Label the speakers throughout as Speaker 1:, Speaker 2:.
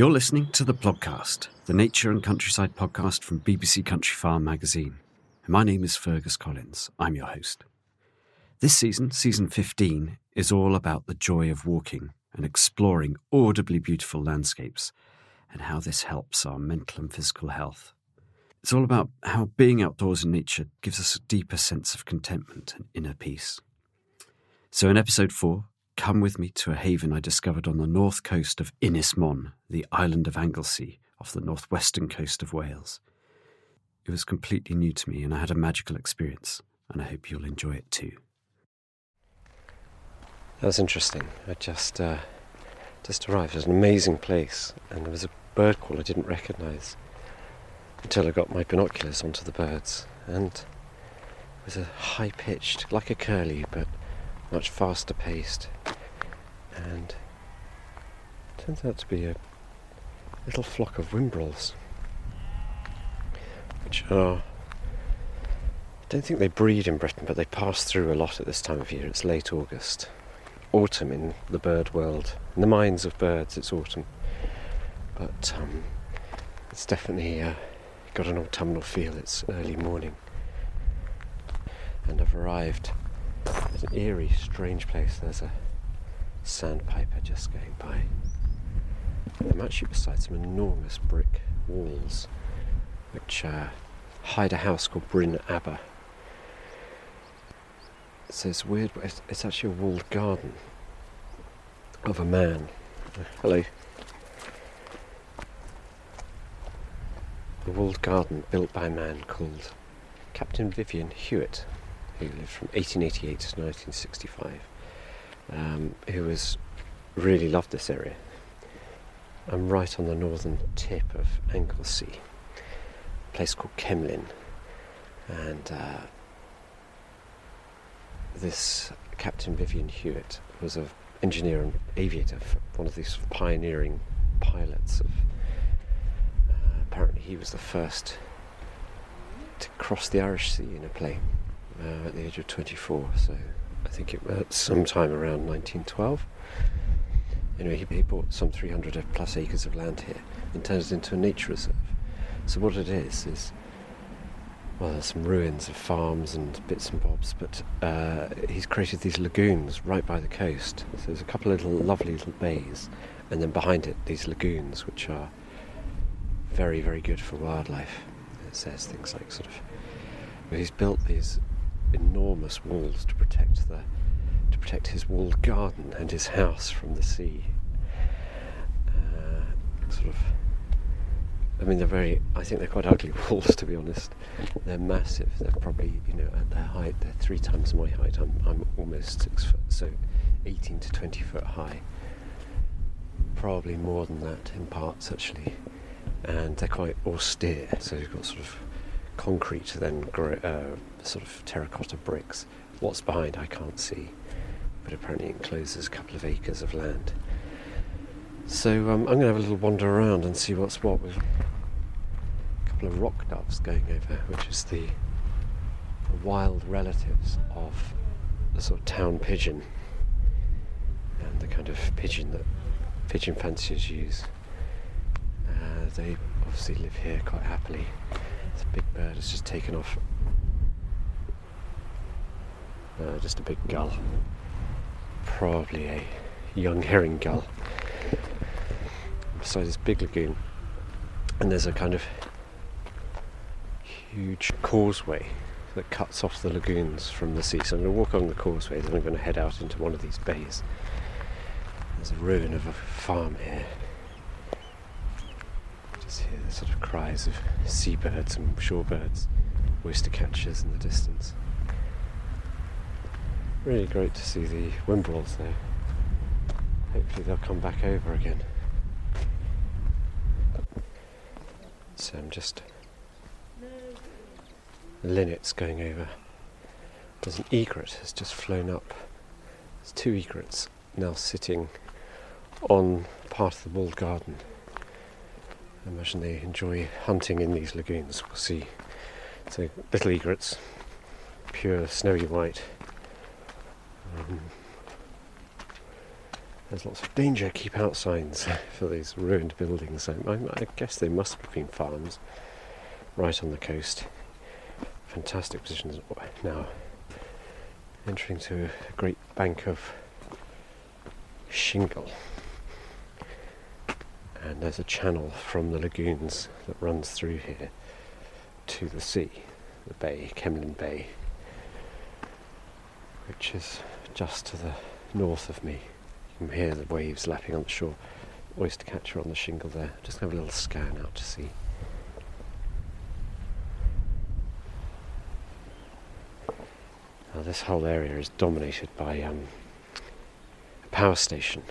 Speaker 1: You're listening to the Plodcast, the nature and countryside podcast from BBC Countryfile magazine. My name is Fergus Collins. I'm your host. This season, season 15, is all about the joy of walking and exploring audibly beautiful landscapes and how this helps our mental and physical health. It's all about how being outdoors in nature gives us a deeper sense of contentment and inner peace. So, in episode 4, come with me to a haven I discovered on the north coast of Ynys Môn, the island of Anglesey, off the northwestern coast of Wales. It was completely new to me and I had a magical experience, and I hope you'll enjoy it too.
Speaker 2: That was interesting. I just uh, just arrived. It was an amazing place, and there was a bird call I didn't recognise until I got my binoculars onto the birds, and it was a high pitched, like a curlew, but much faster paced, and turns out to be a little flock of whimbrels, which are. I don't think they breed in Britain, but they pass through a lot at this time of year. It's late August. Autumn in the bird world. In the minds of birds, it's autumn. But um, it's definitely uh, got an autumnal feel. It's early morning. And I've arrived it's an eerie, strange place. There's a sandpiper just going by. And I'm actually beside some enormous brick walls which uh, hide a house called Bryn Aber. So it's weird, but it's, it's actually a walled garden of a man. Hello. A walled garden built by a man called Captain Vivian Hewitt who lived from 1888 to 1965, um, who was really loved this area. I'm right on the northern tip of Anglesey, a place called Cemlyn, and uh, this Captain Vivian Hewitt was an engineer and aviator, one of these pioneering pilots of. Uh, apparently, he was the first to cross the Irish Sea in a plane uh, at the age of 24. So I think it was sometime around 1912. Anyway, he, he bought some 300 plus acres of land here and turned it into a nature reserve. So what it is is well, there's some ruins of farms and bits and bobs, but uh, he's created these lagoons right by the coast. So there's a couple of little lovely little bays, and then behind it these lagoons, which are very very good for wildlife. It says things like sort of. He's built these enormous walls to protect the to protect his walled garden and his house from the sea. Uh, sort of. I mean, they're very. I think they're quite ugly walls, to be honest. They're massive. They're probably, you know, at their height, they're three times my height. I'm, I'm almost six foot, so 18 to 20 foot high. Probably more than that in parts, actually. And they're quite austere. So you've got sort of concrete, then uh, sort of terracotta bricks. What's behind, I can't see, but apparently it encloses a couple of acres of land. So um, I'm going to have a little wander around and see what's what with a couple of rock doves going over, which is the, the wild relatives of the sort of town pigeon and the kind of pigeon that pigeon fanciers use. Uh, they obviously live here quite happily. It's a big bird has just taken off uh, just a big gull. Probably a young herring gull. Beside this big lagoon, and there's a kind of huge causeway that cuts off the lagoons from the sea. So I'm going to walk along the causeway, then I'm going to head out into one of these bays. There's a ruin of a farm here. Sort of cries of seabirds and shorebirds, oyster catchers in the distance. Really great to see the whimbrels there. Hopefully they'll come back over again. So I'm just linnets going over. There's an egret has just flown up. There's two egrets now sitting on part of the walled garden. I imagine they enjoy hunting in these lagoons. We'll see. So little egrets, pure snowy white, um, there's lots of danger, keep out signs for these ruined buildings. I, I, guess they must have been farms right on the coast. Fantastic positions now. Entering to a great bank of shingle. And there's a channel from the lagoons that runs through here to the sea, the bay, Cemlyn Bay, which is just to the north of me. You can hear the waves lapping on the shore. Oyster catcher on the shingle there. Just have a little scan out to sea. Now this whole area is dominated by um, a power station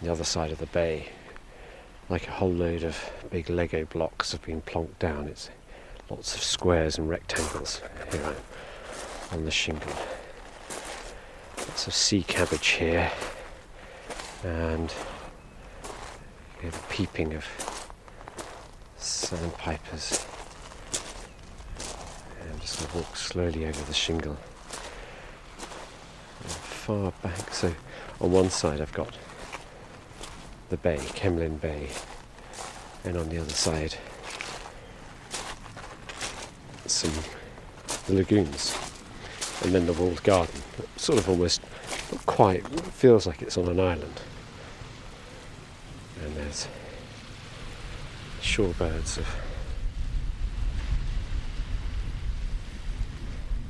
Speaker 2: on the other side of the bay. Like a whole load of big Lego blocks have been plonked down. It's lots of squares and rectangles here on the shingle. Lots of sea cabbage here, and you the peeping of sandpipers. And I'm just going to walk slowly over the shingle. And far back, so on one side I've got the bay, Cemlyn Bay, and on the other side some lagoons and then the walled garden. Sort of almost, not quite, feels like it's on an island. And there's shorebirds of.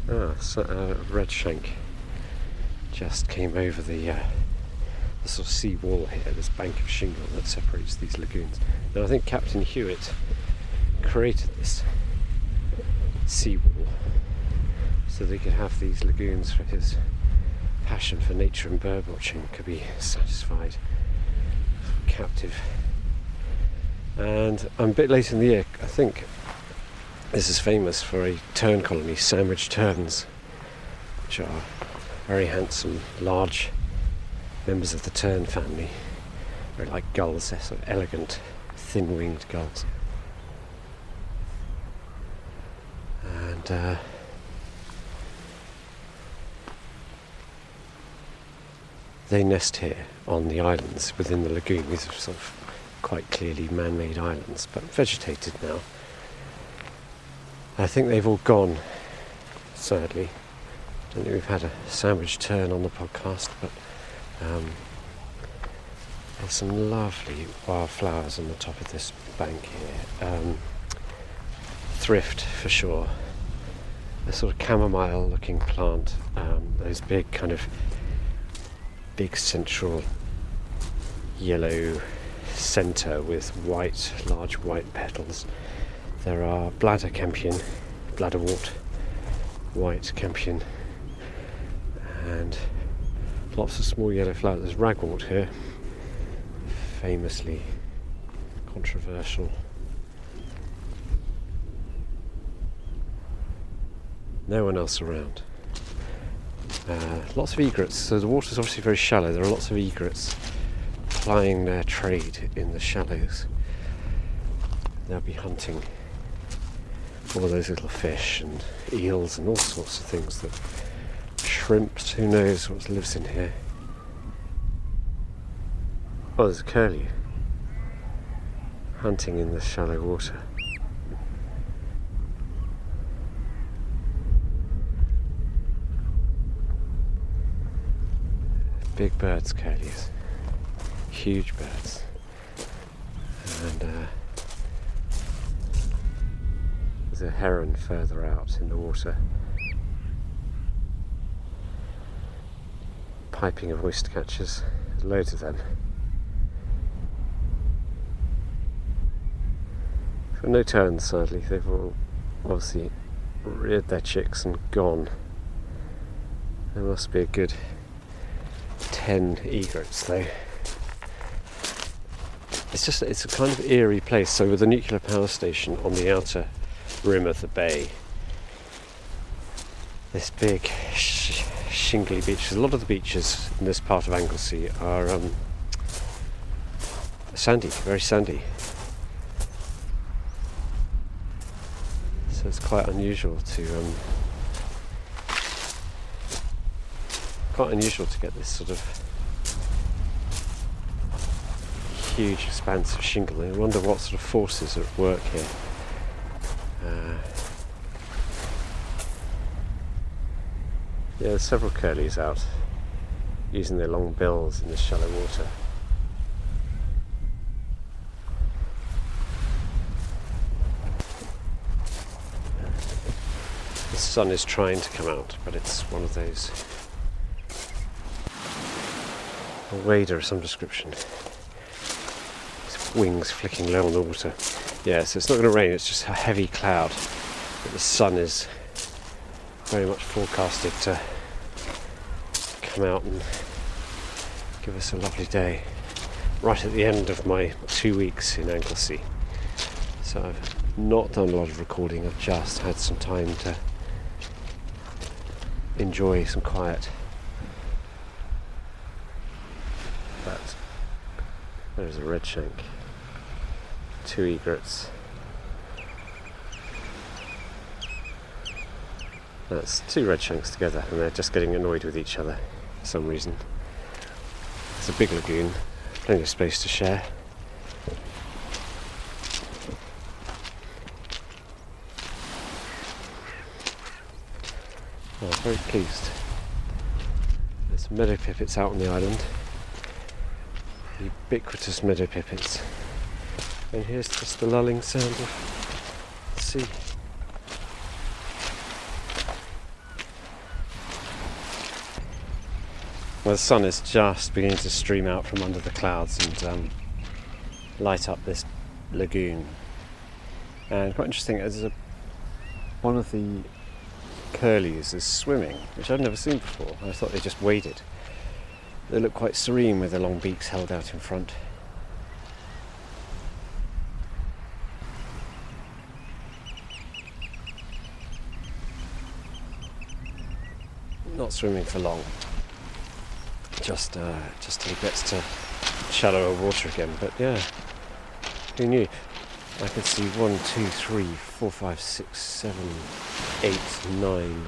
Speaker 2: Ah, so, uh, redshank just came over the, uh, the sort of sea wall here, this bank of shingle that separates these lagoons. Now, I think Captain Hewitt created this sea wall so that he could have these lagoons for his passion for nature and bird watching could be satisfied. Captive. And I'm a bit late in the year. I think this is famous for a tern colony sandwich terns which are very handsome large members of the tern family very like gulls they're sort of elegant thin-winged gulls and uh, they nest here on the islands within the lagoon. These are sort of quite clearly man made islands, but vegetated now. I think they've all gone, sadly. I don't think we've had a sandwich tern on the podcast, but um, there's some lovely wildflowers on the top of this bank here. Um, thrift for sure. A sort of chamomile looking plant, um, those big kind of big central yellow centre with white, large white petals. There are bladder campion, bladderwort, white campion, and lots of small yellow flowers. There's ragwort here, famously controversial. No one else around. Uh, lots of egrets. So the water's obviously very shallow. There are lots of egrets plying their trade in the shallows. They'll be hunting all those little fish and eels and all sorts of things that shrimps, who knows what lives in here. Oh, there's a curlew hunting in the shallow water. Big birds, curlews. Huge birds. And uh, there's a heron further out in the water. Piping of oyster catchers. Loads of them. But no terns, sadly. They've all obviously reared their chicks and gone. There must be a good 10 egrets though. It's just, it's a kind of eerie place. So, with the nuclear power station on the outer rim of the bay, this big sh- shingly beaches. a lot of the beaches in this part of Anglesey are um, sandy, very sandy. So, it's quite unusual to. Um, quite unusual to get this sort of huge expanse of shingle. I wonder what sort of forces are at work here. Uh, yeah, there's several curlews out using their long bills in the shallow water. The sun is trying to come out, but it's one of those a wader of some description. Wings flicking low on the water. Yeah, so it's not going to rain, it's just a heavy cloud. But the sun is very much forecasted to come out and give us a lovely day. Right at the end of my two weeks in Anglesey. So I've not done a lot of recording, I've just had some time to enjoy some quiet. But there's a redshank, two egrets. That's two redshanks together, and they're just getting annoyed with each other for some reason. It's a big lagoon, plenty of space to share. Oh, very pleased. There's meadow pipits out on the island. Ubiquitous meadow pipits. And here's just the lulling sound of sea. Well, the sun is just beginning to stream out from under the clouds and um, light up this lagoon. And quite interesting, there's a, one of the curlews is swimming, which I've never seen before. I thought they just waded. They look quite serene with their long beaks held out in front. Not swimming for long. Just, uh, just till he gets to shallower water again. But yeah, who knew? I could see one, two, three, four, five, six, seven, eight, nine,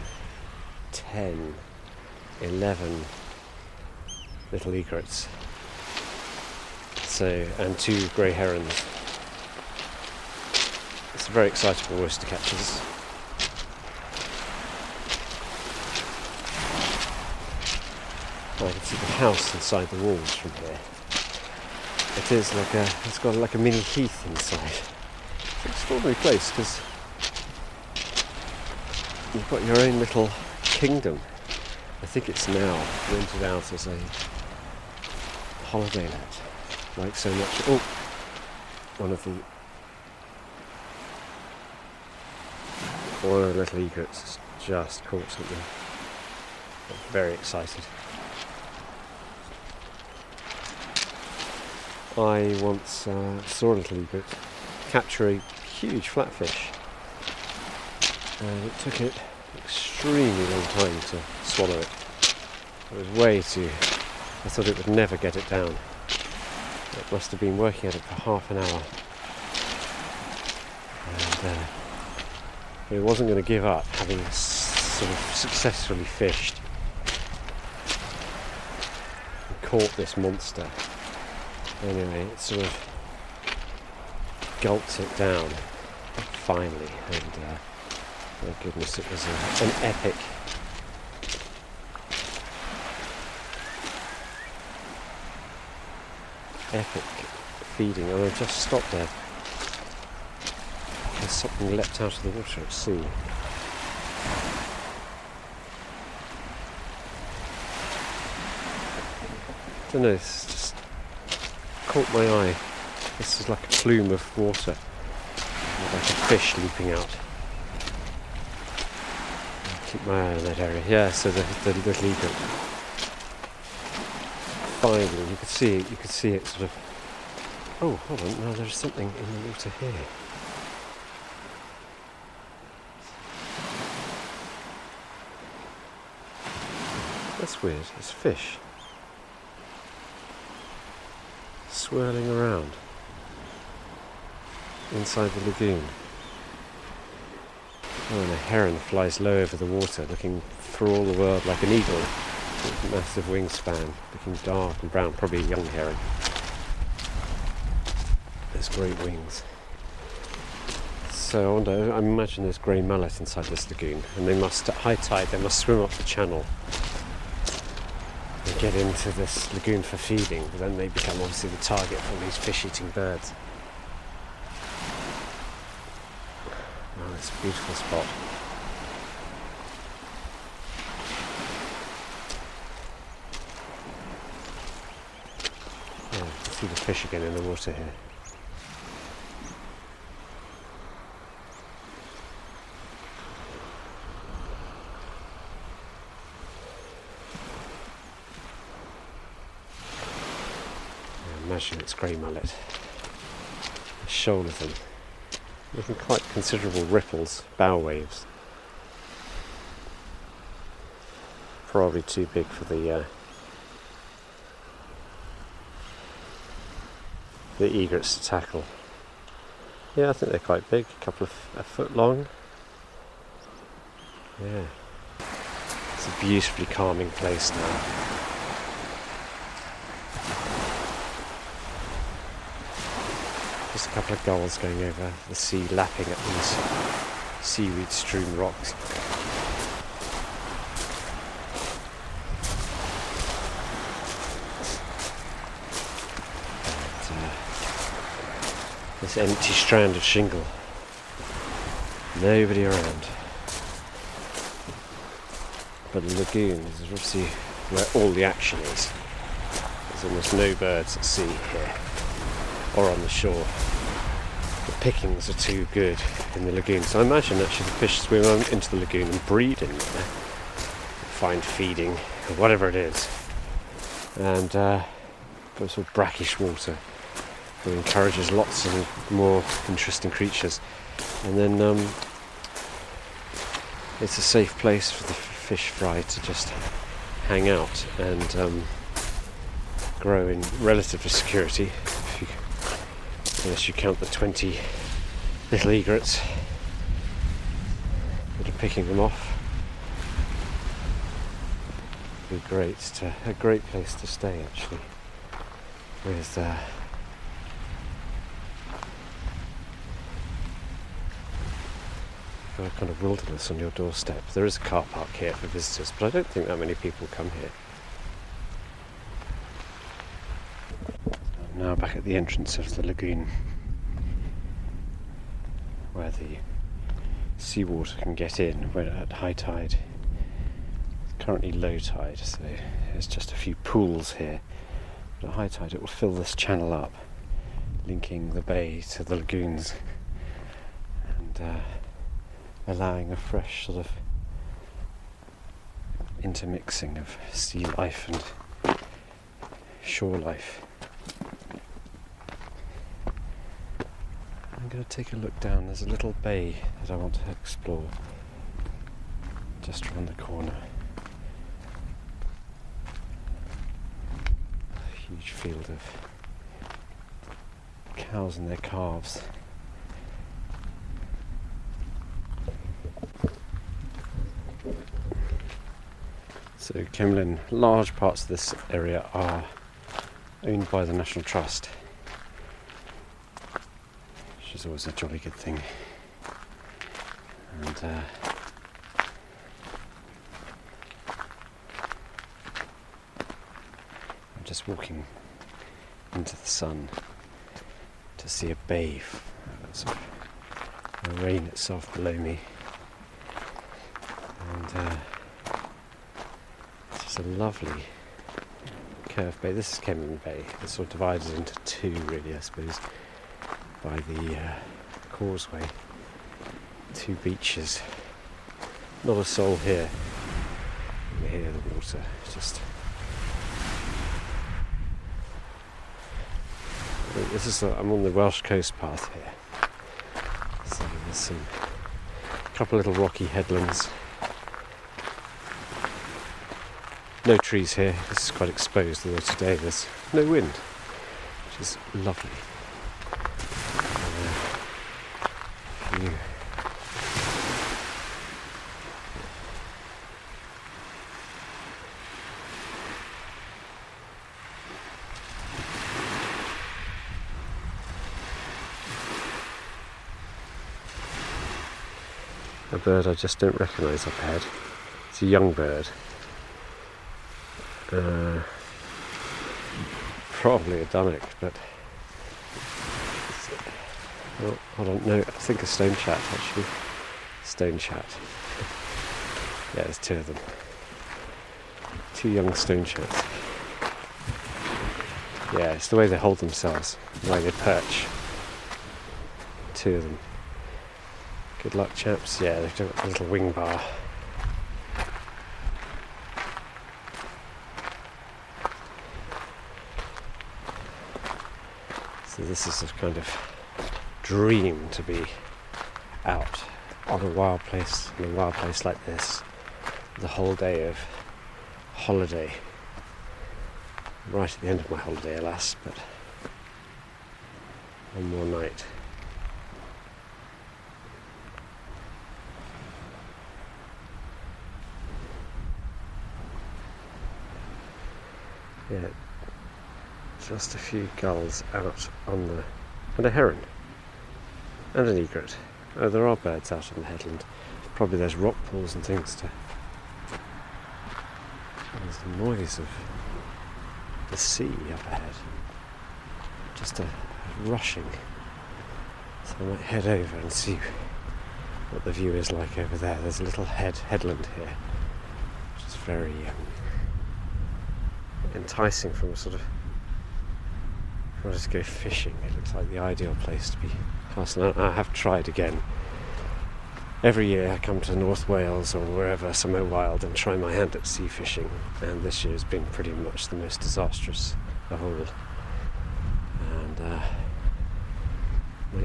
Speaker 2: ten, eleven little egrets. So, and two grey herons. It's a very excitable oyster catchers. I can see the house inside the walls from here. It is like a, it's got like a mini heath inside. It's an extraordinary place because you've got your own little kingdom. I think it's now rented out as a holiday let, like so much. Oh, one of the one of the little egrets just caught something. Very excited. I once uh, saw a little egret capture a huge flatfish, and it took it extremely long time to swallow it. It was way too. I thought it would never get it down. It must have been working at it for half an hour. And uh, it wasn't going to give up, having sort of successfully fished and caught this monster. Anyway, it sort of gulped it down finally, and uh, my goodness, it was a, an epic. Epic feeding, and I just stopped there because something leapt out of the water at sea. I don't know, caught my eye. This is like a plume of water, like a fish leaping out. Keep my eye on that area. Yeah, so the, the little egret. Finally, you could see it. You could see it sort of. Oh, hold on! Now there's something in the water here. That's weird. It's fish swirling around inside the lagoon. Oh, and a heron flies low over the water, looking for all the world like an eagle with massive wingspan, looking dark and brown, probably a young heron. There's great wings. So I wonder, I imagine there's grey mullet inside this lagoon, and they must, at high tide, they must swim up the channel get into this lagoon for feeding, but then they become obviously the target for these fish-eating birds. Oh, it's a beautiful spot. Can see the fish again in the water here. It's grey mullet. A shoal of them making quite considerable ripples, bow waves. Probably too big for the uh, the egrets to tackle. Yeah, I think they're quite big, a couple of a foot long. Yeah, it's a beautifully calming place now. Just a couple of gulls going over the sea, lapping at these seaweed strewn rocks. And, uh, this empty strand of shingle. Nobody around. But the lagoon is obviously where all the action is. There's almost no birds at sea here or on the shore. Pickings are too good in the lagoon, so I imagine actually the fish swim into the lagoon and breed in there, find feeding, or whatever it is, and uh, but sort of brackish water that encourages lots of more interesting creatures, and then um, it's a safe place for the fish fry to just hang out and um, grow in relative security unless you count the 20 little egrets that are picking them off. Be great to a great place to stay actually, with uh, a kind of wilderness on your doorstep. There is a car park here for visitors, but I don't think that many people come here. now back at the entrance of the lagoon where the seawater can get in when at high tide. It's currently low tide, so there's just a few pools here But at high tide, it will fill this channel up, linking the bay to the lagoons and uh, allowing a fresh sort of intermixing of sea life and shore life. I'm going to take a look down. There's a little bay that I want to explore just around the corner. A huge field of cows and their calves. So Cemlyn, large parts of this area are owned by the National Trust, is always a jolly good thing. And uh, I'm just walking into the sun to see a of the rain itself below me, and. Uh, it's a lovely curved bay. This is Cemlyn Bay. It's sort of divided into two, really, I suppose, by the uh, causeway. Two beaches. Not a soul here. You hear the water just. This is i I'm on the Welsh coast path here. So there's some couple little rocky headlands No trees here, this is quite exposed, although today there's no wind, which is lovely. Uh, a bird I just don't recognise up ahead. It's a young bird. Uh, probably a Dunnock, but oh, don't know. I think a stone chat actually. Stone chat. Yeah, there's two of them. Two young stone chats. Yeah, it's the way they hold themselves, the way they perch. Two of them. Good luck, chaps. Yeah, they've got a little wing bar. So this is a kind of dream to be out on a wild place, in a wild place like this, the whole day of holiday. Right at the end of my holiday, alas, but one more night. Yeah, just a few gulls out on the. and a heron. And an egret. Oh, there are birds out on the headland. Probably there's rock pools and things to. There's the noise of the sea up ahead. Just a rushing. So I might head over and see what the view is like over there. There's a little head headland here, which is very um, enticing from a sort of I'll just go fishing. It looks like the ideal place to be out. I have tried again. Every year I come to North Wales or wherever, somewhere wild, and try my hand at sea fishing, and this year has been pretty much the most disastrous of all. And uh, my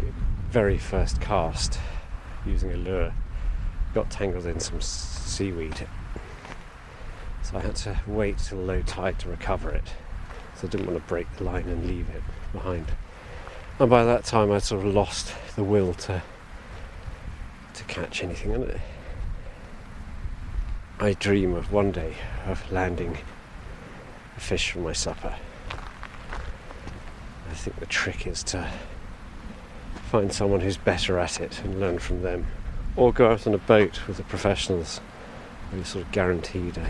Speaker 2: very first cast using a lure got tangled in some seaweed, so I had to wait till low tide to recover it. I didn't want to break the line and leave it behind. And by that time, I'd sort of lost the will to to catch anything. And I dream of one day of landing a fish for my supper. I think the trick is to find someone who's better at it and learn from them, or go out on a boat with the professionals, where you're sort of guaranteed a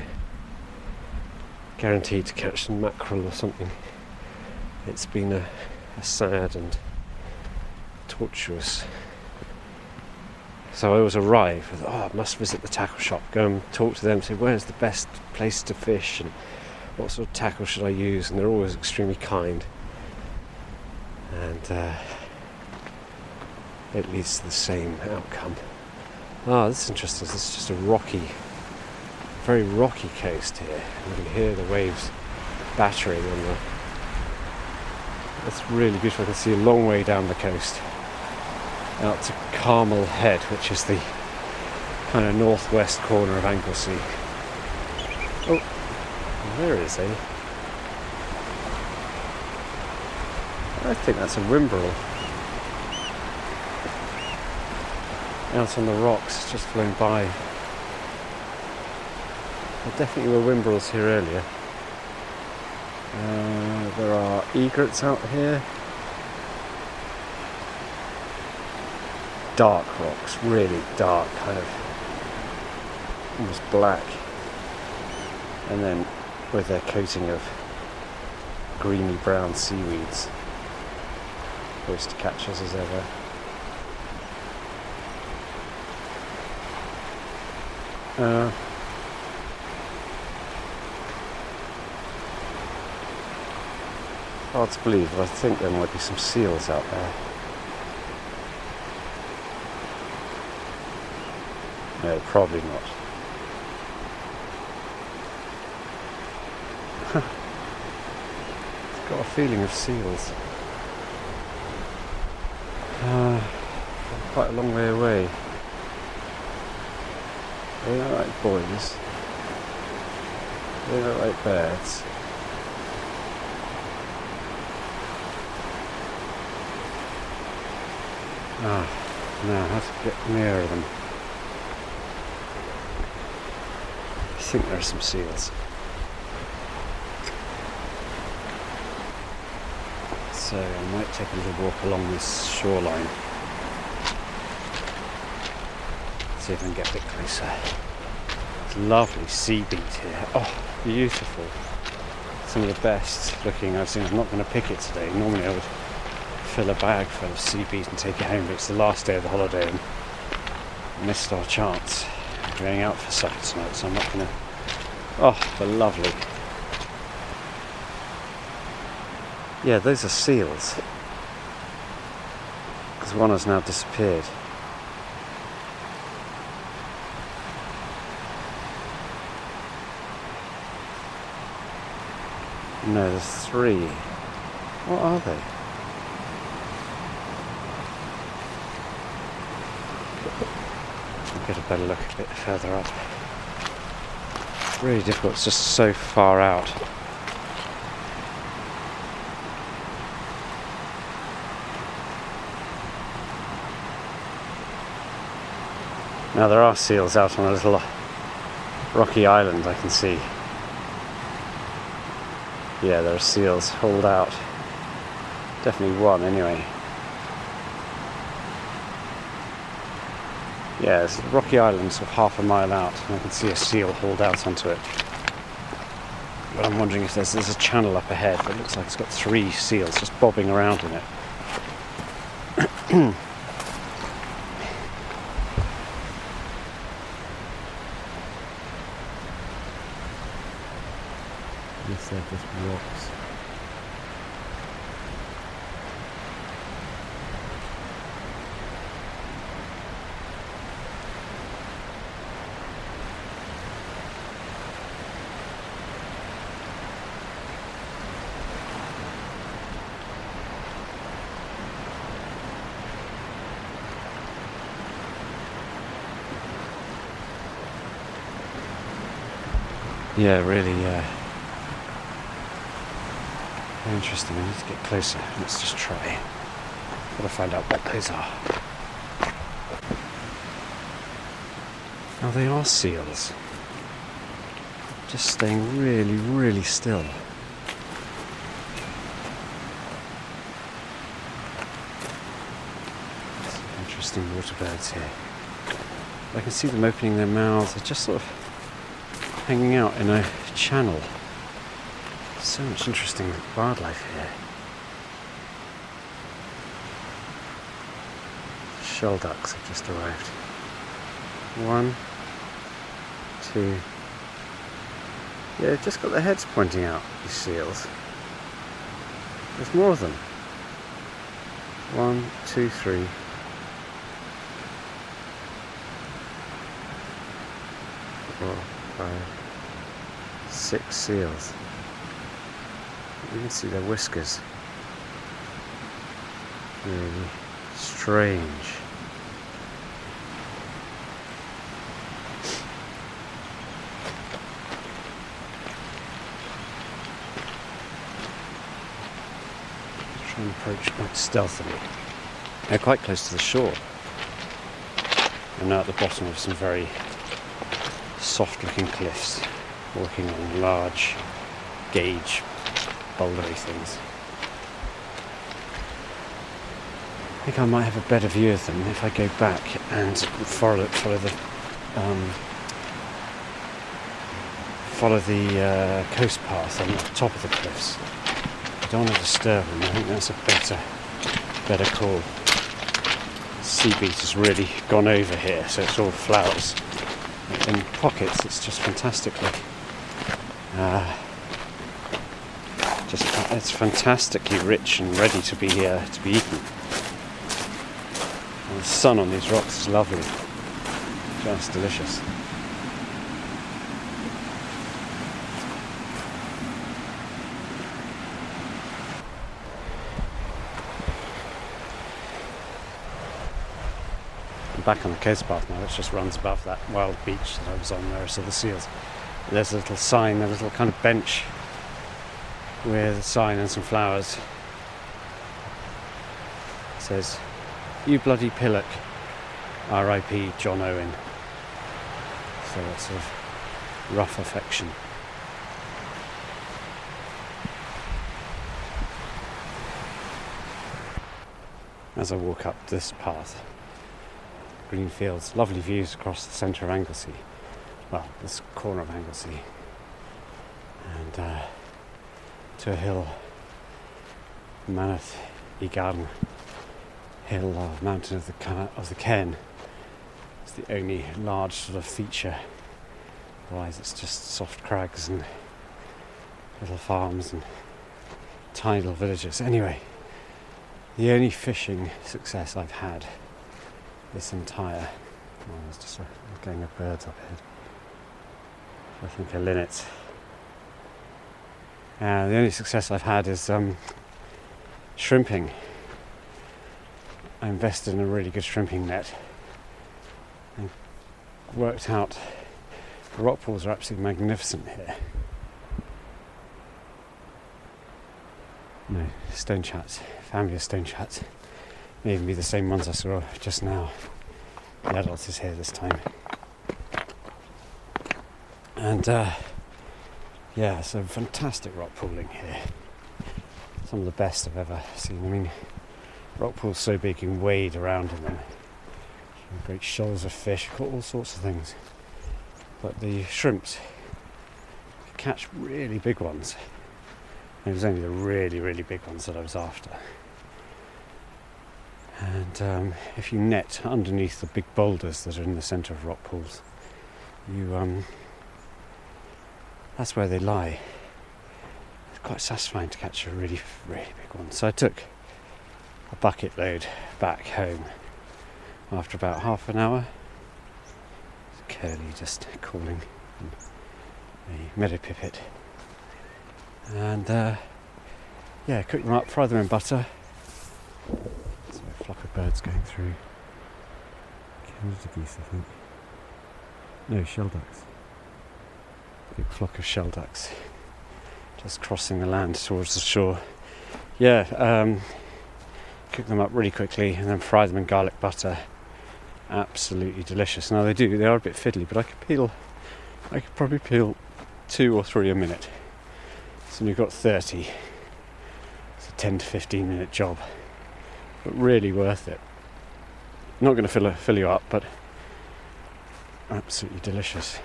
Speaker 2: guaranteed to catch some mackerel or something. It's been a, a sad and tortuous. So I always arrive with, oh, I must visit the tackle shop, go and talk to them, say, where's the best place to fish and what sort of tackle should I use, and they're always extremely kind. And uh, it leads to the same outcome. Ah, this is interesting. This is just a rocky, very rocky coast here. You can hear the waves battering on the. It's really beautiful. I can see a long way down the coast out to Carmel Head, which is the kind of northwest corner of Anglesey. Oh, there is a. I think that's a Whimbrel. Out on the rocks, just flown by. There definitely were whimbrels here earlier. Uh, there are egrets out here. Dark rocks, really dark, kind of almost black. And then with their coating of greeny brown seaweeds. Close to catch us as ever. Uh, hard to believe, but I think there might be some seals out there. No, probably not. it's got a feeling of seals. Uh, quite a long way away. They are like buoys. They look like birds. Ah, now I have to get nearer them. I think there are some seals. So I might take a little walk along this shoreline. See if I can get a bit closer. It's lovely sea beet here. Oh, beautiful. Some of the best looking I've seen. I'm not going to pick it today. Normally I would fill a bag full of sea beet and take it home, but it's the last day of the holiday and missed our chance. We're going out for supper tonight, so I'm not to. Oh, they're lovely. Yeah, those are seals. Because one has now disappeared. No, there's three. What are they? Get a better look a bit further up. Really difficult, it's just so far out. Now there are seals out on a little rocky island I can see. Yeah, there are seals hauled out. Definitely one anyway. Yeah, it's rocky island sort of half a mile out and I can see a seal hauled out onto it. But I'm wondering if there's, there's a channel up ahead, that looks like it's got three seals just bobbing around in it. surface rocks. Yeah, really, yeah. Interesting, I need to get closer. Let's just try. Gotta find out what those are. Now they are seals. Just staying really, really still. Some interesting water birds here. I can see them opening their mouths. They're just sort of hanging out in a channel. So much interesting wildlife here. Shelducks have just arrived. One, two, Yeah, just got their heads pointing out, these seals. There's more of them. One, two, three. Four, five, six seals. You can see their whiskers. Really strange. Try and approach quite stealthily. They're quite close to the shore. I'm now at the bottom of some very soft looking cliffs, walking on large gauge bouldery things. I think I might have a better view of them if I go back and follow, follow the um, follow the uh, coast path on the top of the cliffs. I don't want to disturb them. I think that's a better better call. Sea beet has really gone over here, so it's all flowers in pockets. It's just fantastically. Uh, just it's fantastically rich and ready to be uh, to be eaten. And the sun on these rocks is lovely, just delicious. I'm back on the coast path now, which just runs above that wild beach that I was on there, so the seals. There's a little sign, a little kind of bench with a sign and some flowers. It says, You bloody pillock, R.I.P. John Owen. So it's of rough affection. As I walk up this path, green fields, lovely views across the centre of Anglesey. Well, this corner of Anglesey. And uh, to a hill, Maneth Igarn Hill, uh, mountain of the of the Ken. It's the only large sort of feature. Otherwise, it's just soft crags and little farms and tiny little villages. Anyway, the only fishing success I've had this entire. Oh, there's just a gang of birds up ahead. I think are linnets. Uh, the only success I've had is um, shrimping. I invested in a really good shrimping net and worked out the rock pools are absolutely magnificent here. No, stone chats, family of stone chats. May even be the same ones I saw just now. The adult is here this time. And uh, yeah, so fantastic rock pooling here. Some of the best I've ever seen. I mean, rock pools so big you can wade around in them. Great shoals of fish, caught all sorts of things. But the shrimps catch really big ones. And It was only the really, really big ones that I was after. And um, if you net underneath the big boulders that are in the centre of rock pools, you um, that's where they lie. It's quite satisfying to catch a really, really big one. So I took a bucket load back home after about half an hour. Curlew just calling a meadow pipit. And uh, yeah, cook them up, fry them in butter. So a flock of birds going through. Canada geese, I think. No, shelducks. Big flock of shelducks just crossing the land towards the shore. Yeah, um, cook them up really quickly and then fry them in garlic butter. Absolutely delicious. Now they do, they are a bit fiddly, but I could peel, I could probably peel two or three a minute. So you've got 30. It's a 10 to 15 minute job, but really worth it. Not going to fill, fill you up, but absolutely delicious.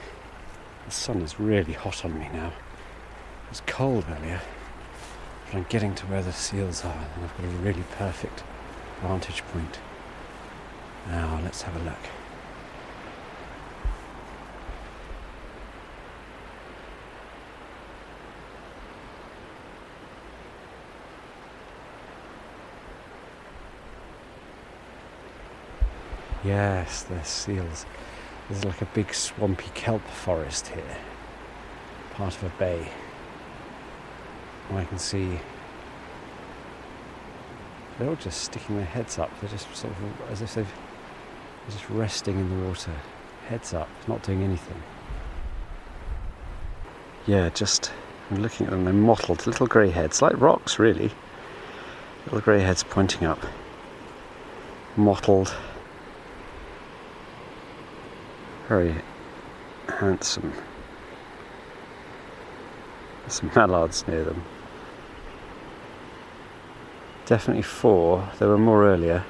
Speaker 2: The sun is really hot on me now. It was cold earlier, but I'm getting to where the seals are and I've got a really perfect vantage point. Now let's have a look. Yes, there's seals. There's like a big swampy kelp forest here, part of a bay. I can see they're all just sticking their heads up. They're just sort of as if they've, they're just resting in the water, heads up, not doing anything. Yeah, just I'm looking at them. They're mottled, little grey heads, like rocks, really. Little grey heads pointing up, mottled, very handsome. There's some mallards near them. Definitely four. There were more earlier.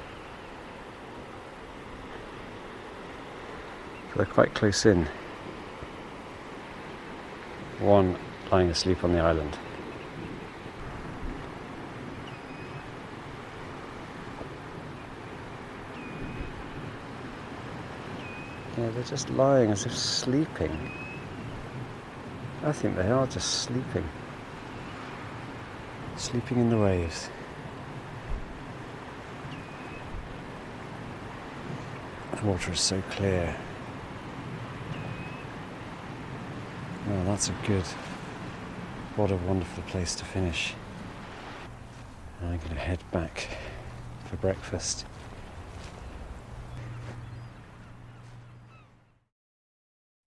Speaker 2: They're quite close in. One lying asleep on the island. They're just lying as if sleeping. I think they are just sleeping. Sleeping in the waves. The water is so clear. Oh, that's a good, what a wonderful place to finish. I'm going to head back for breakfast.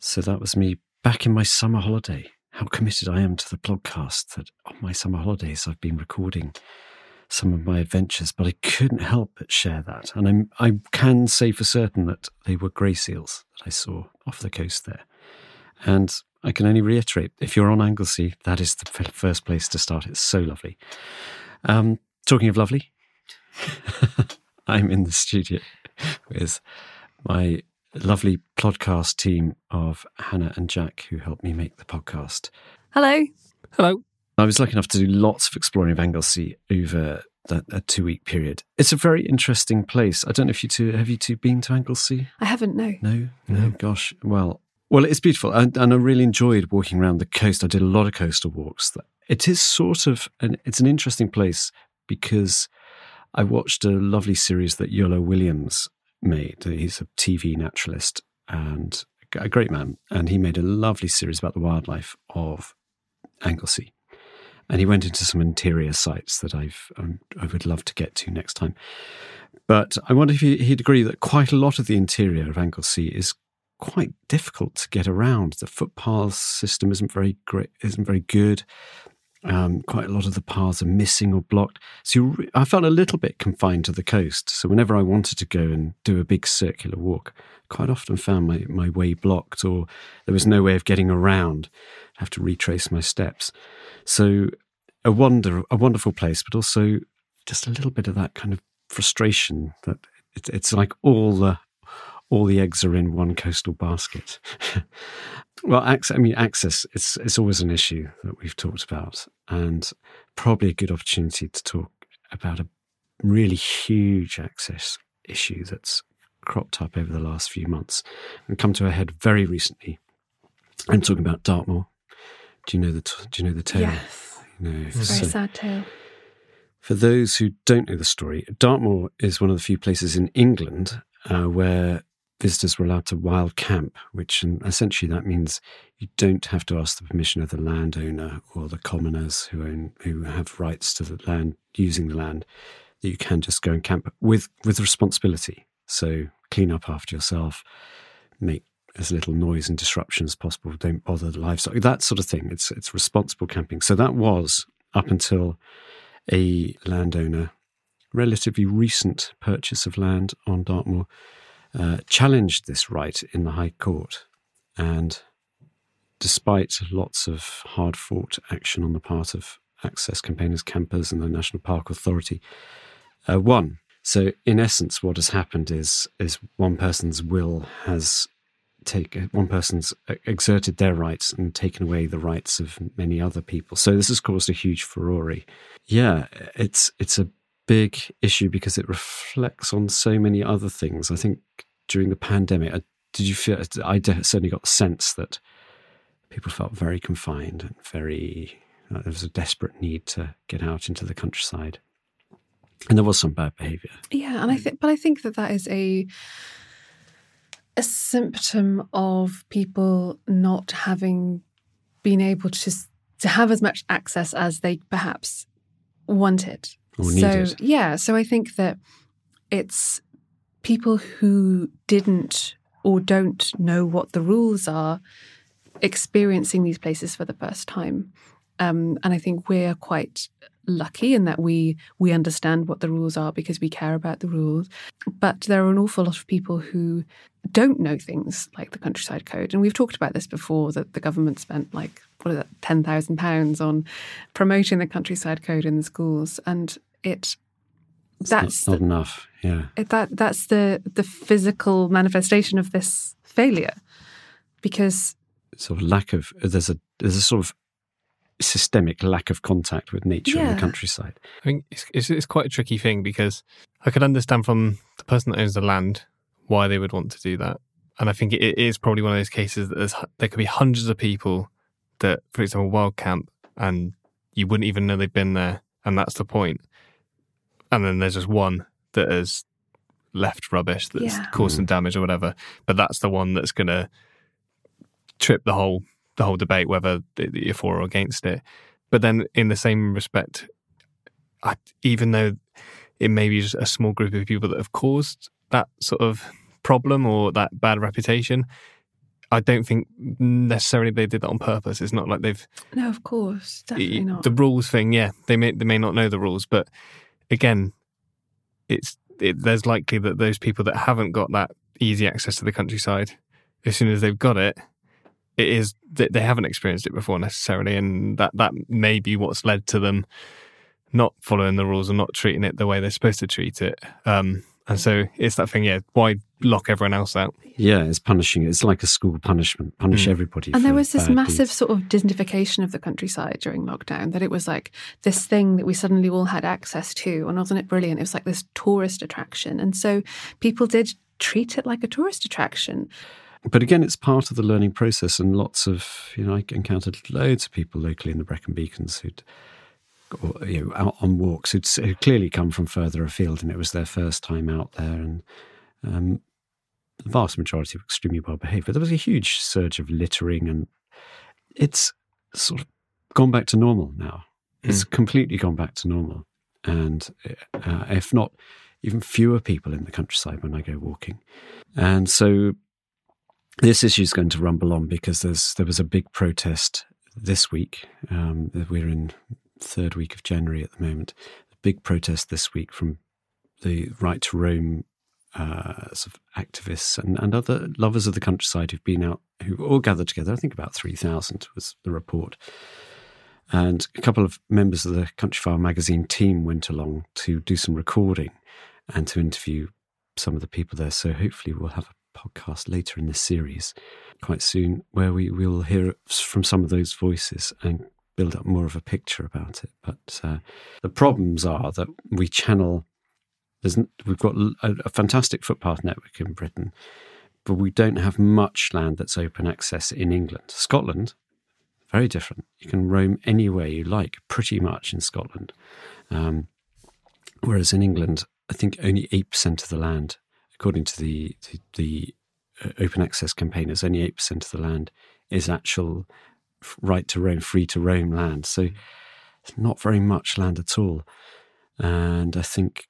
Speaker 2: So that was me back in my summer holiday. How committed I am to the podcast that on my summer holidays I've been recording some of my adventures, but I couldn't help but share that. And I'm, I can say for certain that they were grey seals that I saw off the coast there. And I can only reiterate if you're on Anglesey, that is the first place to start. It's so lovely. Um, talking of lovely, I'm in the studio with my lovely podcast team of Hannah and Jack who helped me make the podcast.
Speaker 3: Hello.
Speaker 4: Hello.
Speaker 2: I was lucky enough to do lots of exploring of Anglesey over that a two week period. It's a very interesting place. I don't know if you two have you two been to Anglesey?
Speaker 3: I haven't, no.
Speaker 2: No, no, gosh. Well, well, it's beautiful, and, and I really enjoyed walking around the coast. I did a lot of coastal walks. It is sort of an it's an interesting place because I watched a lovely series that Iolo Williams made. He's a TV naturalist and a great man, and he made a lovely series about the wildlife of Anglesey. And he went into some interior sites that I've um, I would love to get to next time. But I wonder if he, he'd agree that quite a lot of the interior of Anglesey is quite difficult to get around. The footpath system isn't very great, isn't very good. Um, quite a lot of the paths are missing or blocked. So I felt a little bit confined to the coast. So whenever I wanted to go and do a big circular walk, quite often found my, my way blocked or there was no way of getting around. I have to retrace my steps. So a wonder, a wonderful place, but also just a little bit of that kind of frustration that it, it's like all the all the eggs are in one coastal basket. well, access, I mean, access it's it's always an issue that we've talked about, and probably a good opportunity to talk about a really huge access issue that's cropped up over the last few months and come to a head very recently. I'm talking about Dartmoor. Do you know the t- Do you know the tale?
Speaker 3: Yes.
Speaker 2: No,
Speaker 3: It's a very sad tale.
Speaker 2: for those who don't know the story, Dartmoor is one of the few places in England uh, where visitors were allowed to wild camp, which essentially that means you don't have to ask the permission of the landowner or the commoners who own who have rights to the land using the land. That you can just go and camp with with responsibility. So clean up after yourself, make as little noise and disruption as possible. Don't bother the livestock. That sort of thing. It's it's responsible camping. So that was up until a landowner, relatively recent purchase of land on Dartmoor, uh, challenged this right in the High Court, and despite lots of hard fought action on the part of access campaigners, campers, and the National Park Authority, uh, won. So, in essence, what has happened is is one person's will has take one person's exerted their rights and taken away the rights of many other people. So this has caused a huge furore. Yeah, it's it's a big issue because it reflects on so many other things. I think during the pandemic, uh, did you feel? I certainly got the sense that people felt very confined and very. Uh, there was a desperate need to get out into the countryside, and there was some bad behaviour.
Speaker 3: Yeah, and I think, but I think that that is a a symptom of people not having been able to to have as much access as they perhaps wanted.
Speaker 2: Or needed.
Speaker 3: So yeah, so I think that it's people who didn't or don't know what the rules are experiencing these places for the first time. Um, and I think we're quite lucky in that we we understand what the rules are because we care about the rules. But there are an awful lot of people who don't know things like the countryside code. And we've talked about this before that the government spent like what is it, ten thousand pounds on promoting the countryside code in the schools. And it
Speaker 2: It's
Speaker 3: that's
Speaker 2: not, not
Speaker 3: the-
Speaker 2: enough. Yeah.
Speaker 3: it- that that's the the physical manifestation of this failure. Because
Speaker 2: sort of lack of there's a there's a sort of systemic lack of contact with nature in
Speaker 3: Yeah.
Speaker 2: the countryside.
Speaker 5: I think it's, it's it's quite a tricky thing because I could understand from the person that owns the land why they would want to do that, and I think it is probably one of those cases that there's, there could be hundreds of people that, for example, wild camp, and you wouldn't even know they've been there, and that's the point. And then there's just one that has left rubbish that's
Speaker 3: Yeah.
Speaker 5: caused some mm. damage or whatever, but that's the one that's going to trip the whole the whole debate whether th- you're for or against it. But then, in the same respect, I, even though it may be just a small group of people that have caused that sort of problem or that bad reputation, I don't think necessarily they did that on purpose. It's not like they've
Speaker 3: no, of course, definitely not.
Speaker 5: the rules thing. Yeah, they may they may not know the rules, but again, it's it, there's likely that those people that haven't got that easy access to the countryside, as soon as they've got it, it is that they haven't experienced it before necessarily, and that that may be what's led to them not following the rules and not treating it the way they're supposed to treat it. Um, and so it's that thing, yeah. Why lock everyone else out?
Speaker 2: Yeah, it's punishing. It's like a school punishment. Punish
Speaker 5: Mm.
Speaker 2: everybody.
Speaker 3: and there was this massive
Speaker 2: deeds.
Speaker 3: sort of Disneyfication of the countryside during lockdown that it was like this thing that we suddenly all had access to and wasn't it brilliant it was like this tourist attraction and so people did treat it like a tourist attraction
Speaker 2: But again, it's part of the learning process, and lots of you know, I encountered loads of people locally in the Brecon Beacons who'd or, you know out on walks who'd, who'd clearly come from further afield, and it was their first time out there, and um, the vast majority were extremely well behaved. But there was a huge surge of littering, and it's sort of gone back to normal now. It's completely gone back to normal, and uh, if not, even fewer people in the countryside when I go walking, and so this issue is going to rumble on because there's there was a big protest this week. Um, we're in third week of January at the moment. A big protest this week from the right to roam uh, sort of activists and, and other lovers of the countryside who've been out, who all gathered together. I think about three thousand was the report. And a couple of members of the Countryfile magazine team went along to do some recording and to interview some of the people there. So hopefully we'll have a podcast later in this series quite soon where we will hear from some of those voices and build up more of a picture about it. But uh, the problems are that we channel. We've got a fantastic footpath network in Britain, but we don't have much land that's open access in England. Scotland, very different. You can roam anywhere you like, pretty much in Scotland. Um, whereas in England, I think only 8% of the land, according to the, the, the uh, open access campaigners, only 8% of the land is actual right to roam, free to roam land. So it's not very much land at all. And I think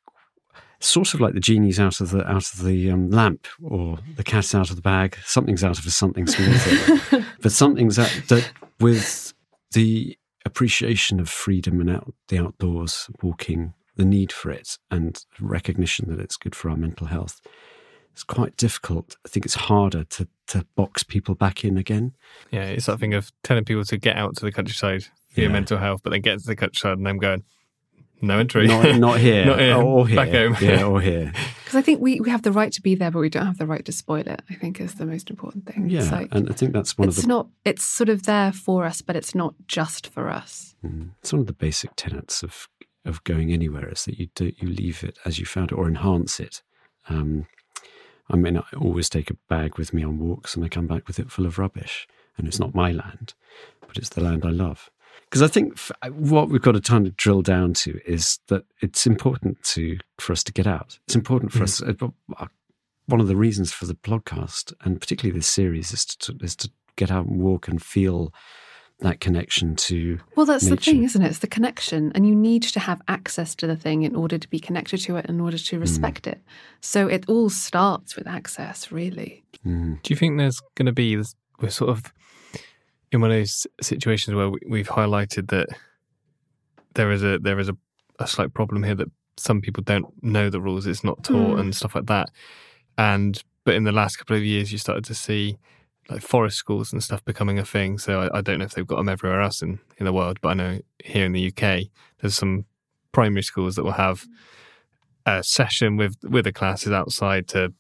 Speaker 2: sort of like the genie's out of the out of the um, lamp or the cat's out of the bag. Something's out of a something small but something's that, that with the appreciation of freedom and out the outdoors, walking, the need for it, and recognition that it's good for our mental health. It's quite difficult. I think it's harder to to box people back in again.
Speaker 5: Yeah, it's that thing of telling people to get out to the countryside for your mental health, but then get to the countryside and them going, no entry.
Speaker 2: Not, not here,
Speaker 5: Not here.
Speaker 2: or here,
Speaker 5: Back home.
Speaker 2: yeah, or here.
Speaker 3: Because I think we, we have the right to be there, but we don't have the right to spoil it. I think is the most important thing.
Speaker 2: Yeah,
Speaker 3: It's like,
Speaker 2: and I think that's one
Speaker 3: it's
Speaker 2: of the
Speaker 3: not. It's sort of there for us, but it's not just for us.
Speaker 2: Mm. It's one of the basic tenets of of going anywhere is that you do you leave it as you found it or enhance it. Um, I mean, I always take a bag with me on walks, and I come back with it full of rubbish. And it's not my land, but it's the land I love. Because I think f- uh, what we've got to kind of drill down to is that it's important to for us to get out. It's important for us. uh, One of the reasons for the podcast, and particularly this series, is to is to get out and walk and feel that connection to
Speaker 3: Well, that's the thing, isn't it? It's the connection, and you need to have access to the thing in order to be connected to it, in order to respect it. So it all starts with access, really.
Speaker 2: Mm.
Speaker 5: Do you think there's going to be we're sort of in one of those situations where we, we've highlighted that there is a there is a, a slight problem here that some people don't know the rules, it's not taught
Speaker 3: Mm.
Speaker 5: and stuff like that. And but in the last couple of years, you started to see like forest schools and stuff becoming a thing. So I, I don't know if they've got them everywhere else in, in the world, but I know here in the UK, there's some primary schools that will have a session with with the classes outside to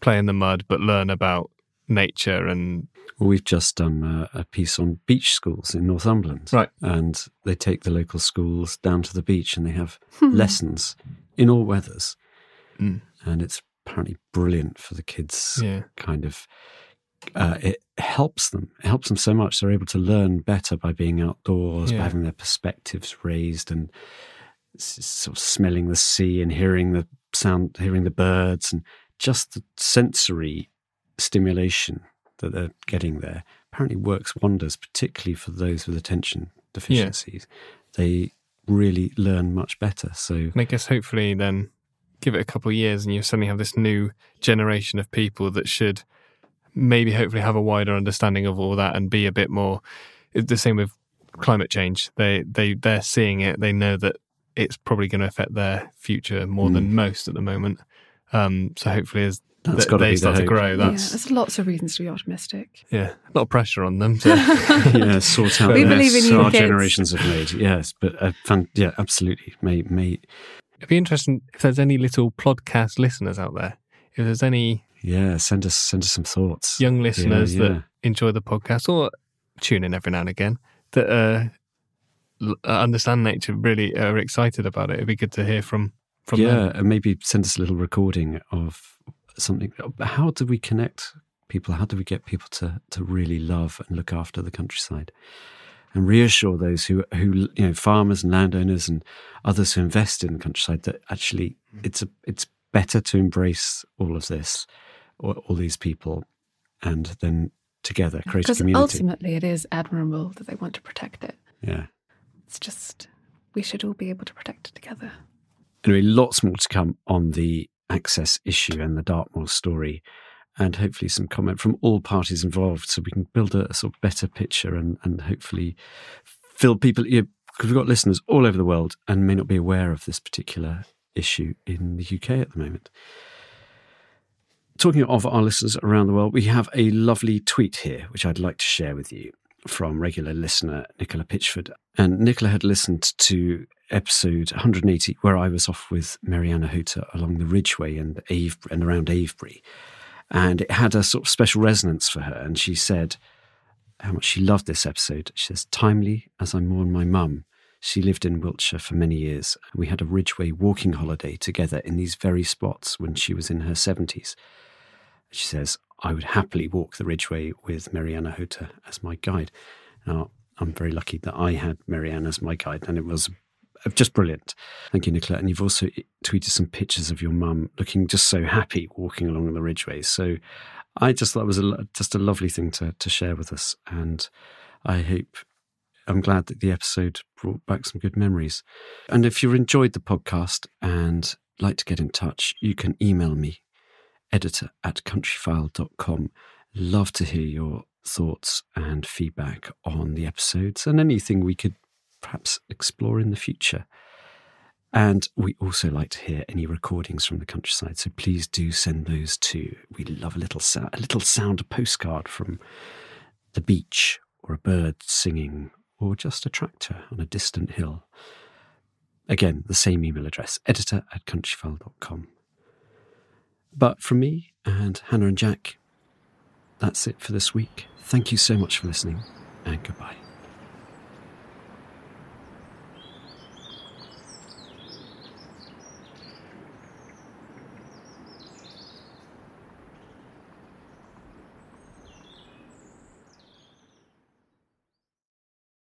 Speaker 5: play in the mud, but learn about nature and
Speaker 2: Well, we've just done a, a piece on beach schools in Northumberland.
Speaker 5: Right.
Speaker 2: And they take the local schools down to the beach and they have
Speaker 3: Hmm.
Speaker 2: lessons in all weathers.
Speaker 5: Mm.
Speaker 2: And it's apparently brilliant for the kids.
Speaker 5: yeah,
Speaker 2: Kind of, uh, it helps them. It helps them so much. They're able to learn better by being outdoors,
Speaker 5: Yeah.
Speaker 2: by having their perspectives raised and sort of smelling the sea and hearing the sound, hearing the birds and just the sensory stimulation that they're getting there apparently works wonders, particularly for those with attention deficiencies. They really learn much better. So
Speaker 5: and I guess hopefully then give it a couple of years and you suddenly have this new generation of people that should maybe hopefully have a wider understanding of all that and be a bit more the same with climate change they they they're seeing it they know that it's probably going to affect their future more than most at the moment um so hopefully as
Speaker 2: That's
Speaker 5: th-
Speaker 2: gotta
Speaker 5: they
Speaker 2: be the
Speaker 5: start to
Speaker 2: hope.
Speaker 5: grow
Speaker 3: yeah, there's lots of reasons to be optimistic.
Speaker 5: yeah, a lot of pressure on them to
Speaker 2: yeah, sort out
Speaker 3: We
Speaker 2: the
Speaker 3: believe in
Speaker 2: mess
Speaker 3: you,
Speaker 2: our
Speaker 3: kids.
Speaker 2: generations have made. Yes, but uh, fun, yeah, absolutely. May, may,
Speaker 5: it'd be interesting if there's any little podcast listeners out there if there's any
Speaker 2: yeah, send us send us some thoughts.
Speaker 5: young listeners
Speaker 2: yeah.
Speaker 5: that enjoy the podcast or tune in every now and again that uh, uh, understand nature really are excited about it. It'd be good to hear from from
Speaker 2: yeah,
Speaker 5: them.
Speaker 2: and maybe send us a little recording of something. How do we connect people? How do we get people to to really love and look after the countryside? And reassure those who who you know farmers and landowners and others who invest in the countryside that actually it's a it's better to embrace all of this, all, these people, and then together create a
Speaker 3: Because
Speaker 2: community.
Speaker 3: ultimately, it is admirable that they want to protect it.
Speaker 2: yeah.
Speaker 3: It's just we should all be able to protect it together.
Speaker 2: Anyway, lots more to come on the access issue and the Dartmoor story, and hopefully some comment from all parties involved so we can build a, sort of better picture and, and hopefully fill people, you know, because we've got listeners all over the world and may not be aware of this particular issue in the UK at the moment. Talking of our listeners around the world, we have a lovely tweet here, which I'd like to share with you from regular listener Nicola Pitchford. And Nicola had listened to episode 180, where I was off with Mariana Hooter along the Ridgeway and, Ave- and around Avebury. And it had a sort of special resonance for her. And she said how much she loved this episode. She says, timely as I mourn my mum. She lived in Wiltshire for many years. We had a Ridgeway walking holiday together in these very spots when she was in her 70s. She says, I would happily walk the Ridgeway with Mariana Hota as my guide. Now, I'm very lucky that I had Marianne as my guide, and it was just brilliant. Thank you, Nicola. And you've also tweeted some pictures of your mum looking just so happy walking along the Ridgeway. So I just thought it was a, just a lovely thing to, to share with us. And I hope I'm glad that the episode brought back some good memories. And if you enjoyed the podcast and like to get in touch, you can email me, editor at countryfile.com. Love to hear your thoughts and feedback on the episodes and anything we could perhaps explore in the future. And we also like to hear any recordings from the countryside, so please do send those too. We love a little sound, a little sound postcard from the beach, or a bird singing, or just a tractor on a distant hill. Again, the same email address, editor at countryfile.com. But from me and Hannah and Jack, that's it for this week. Thank you so much for listening, and goodbye.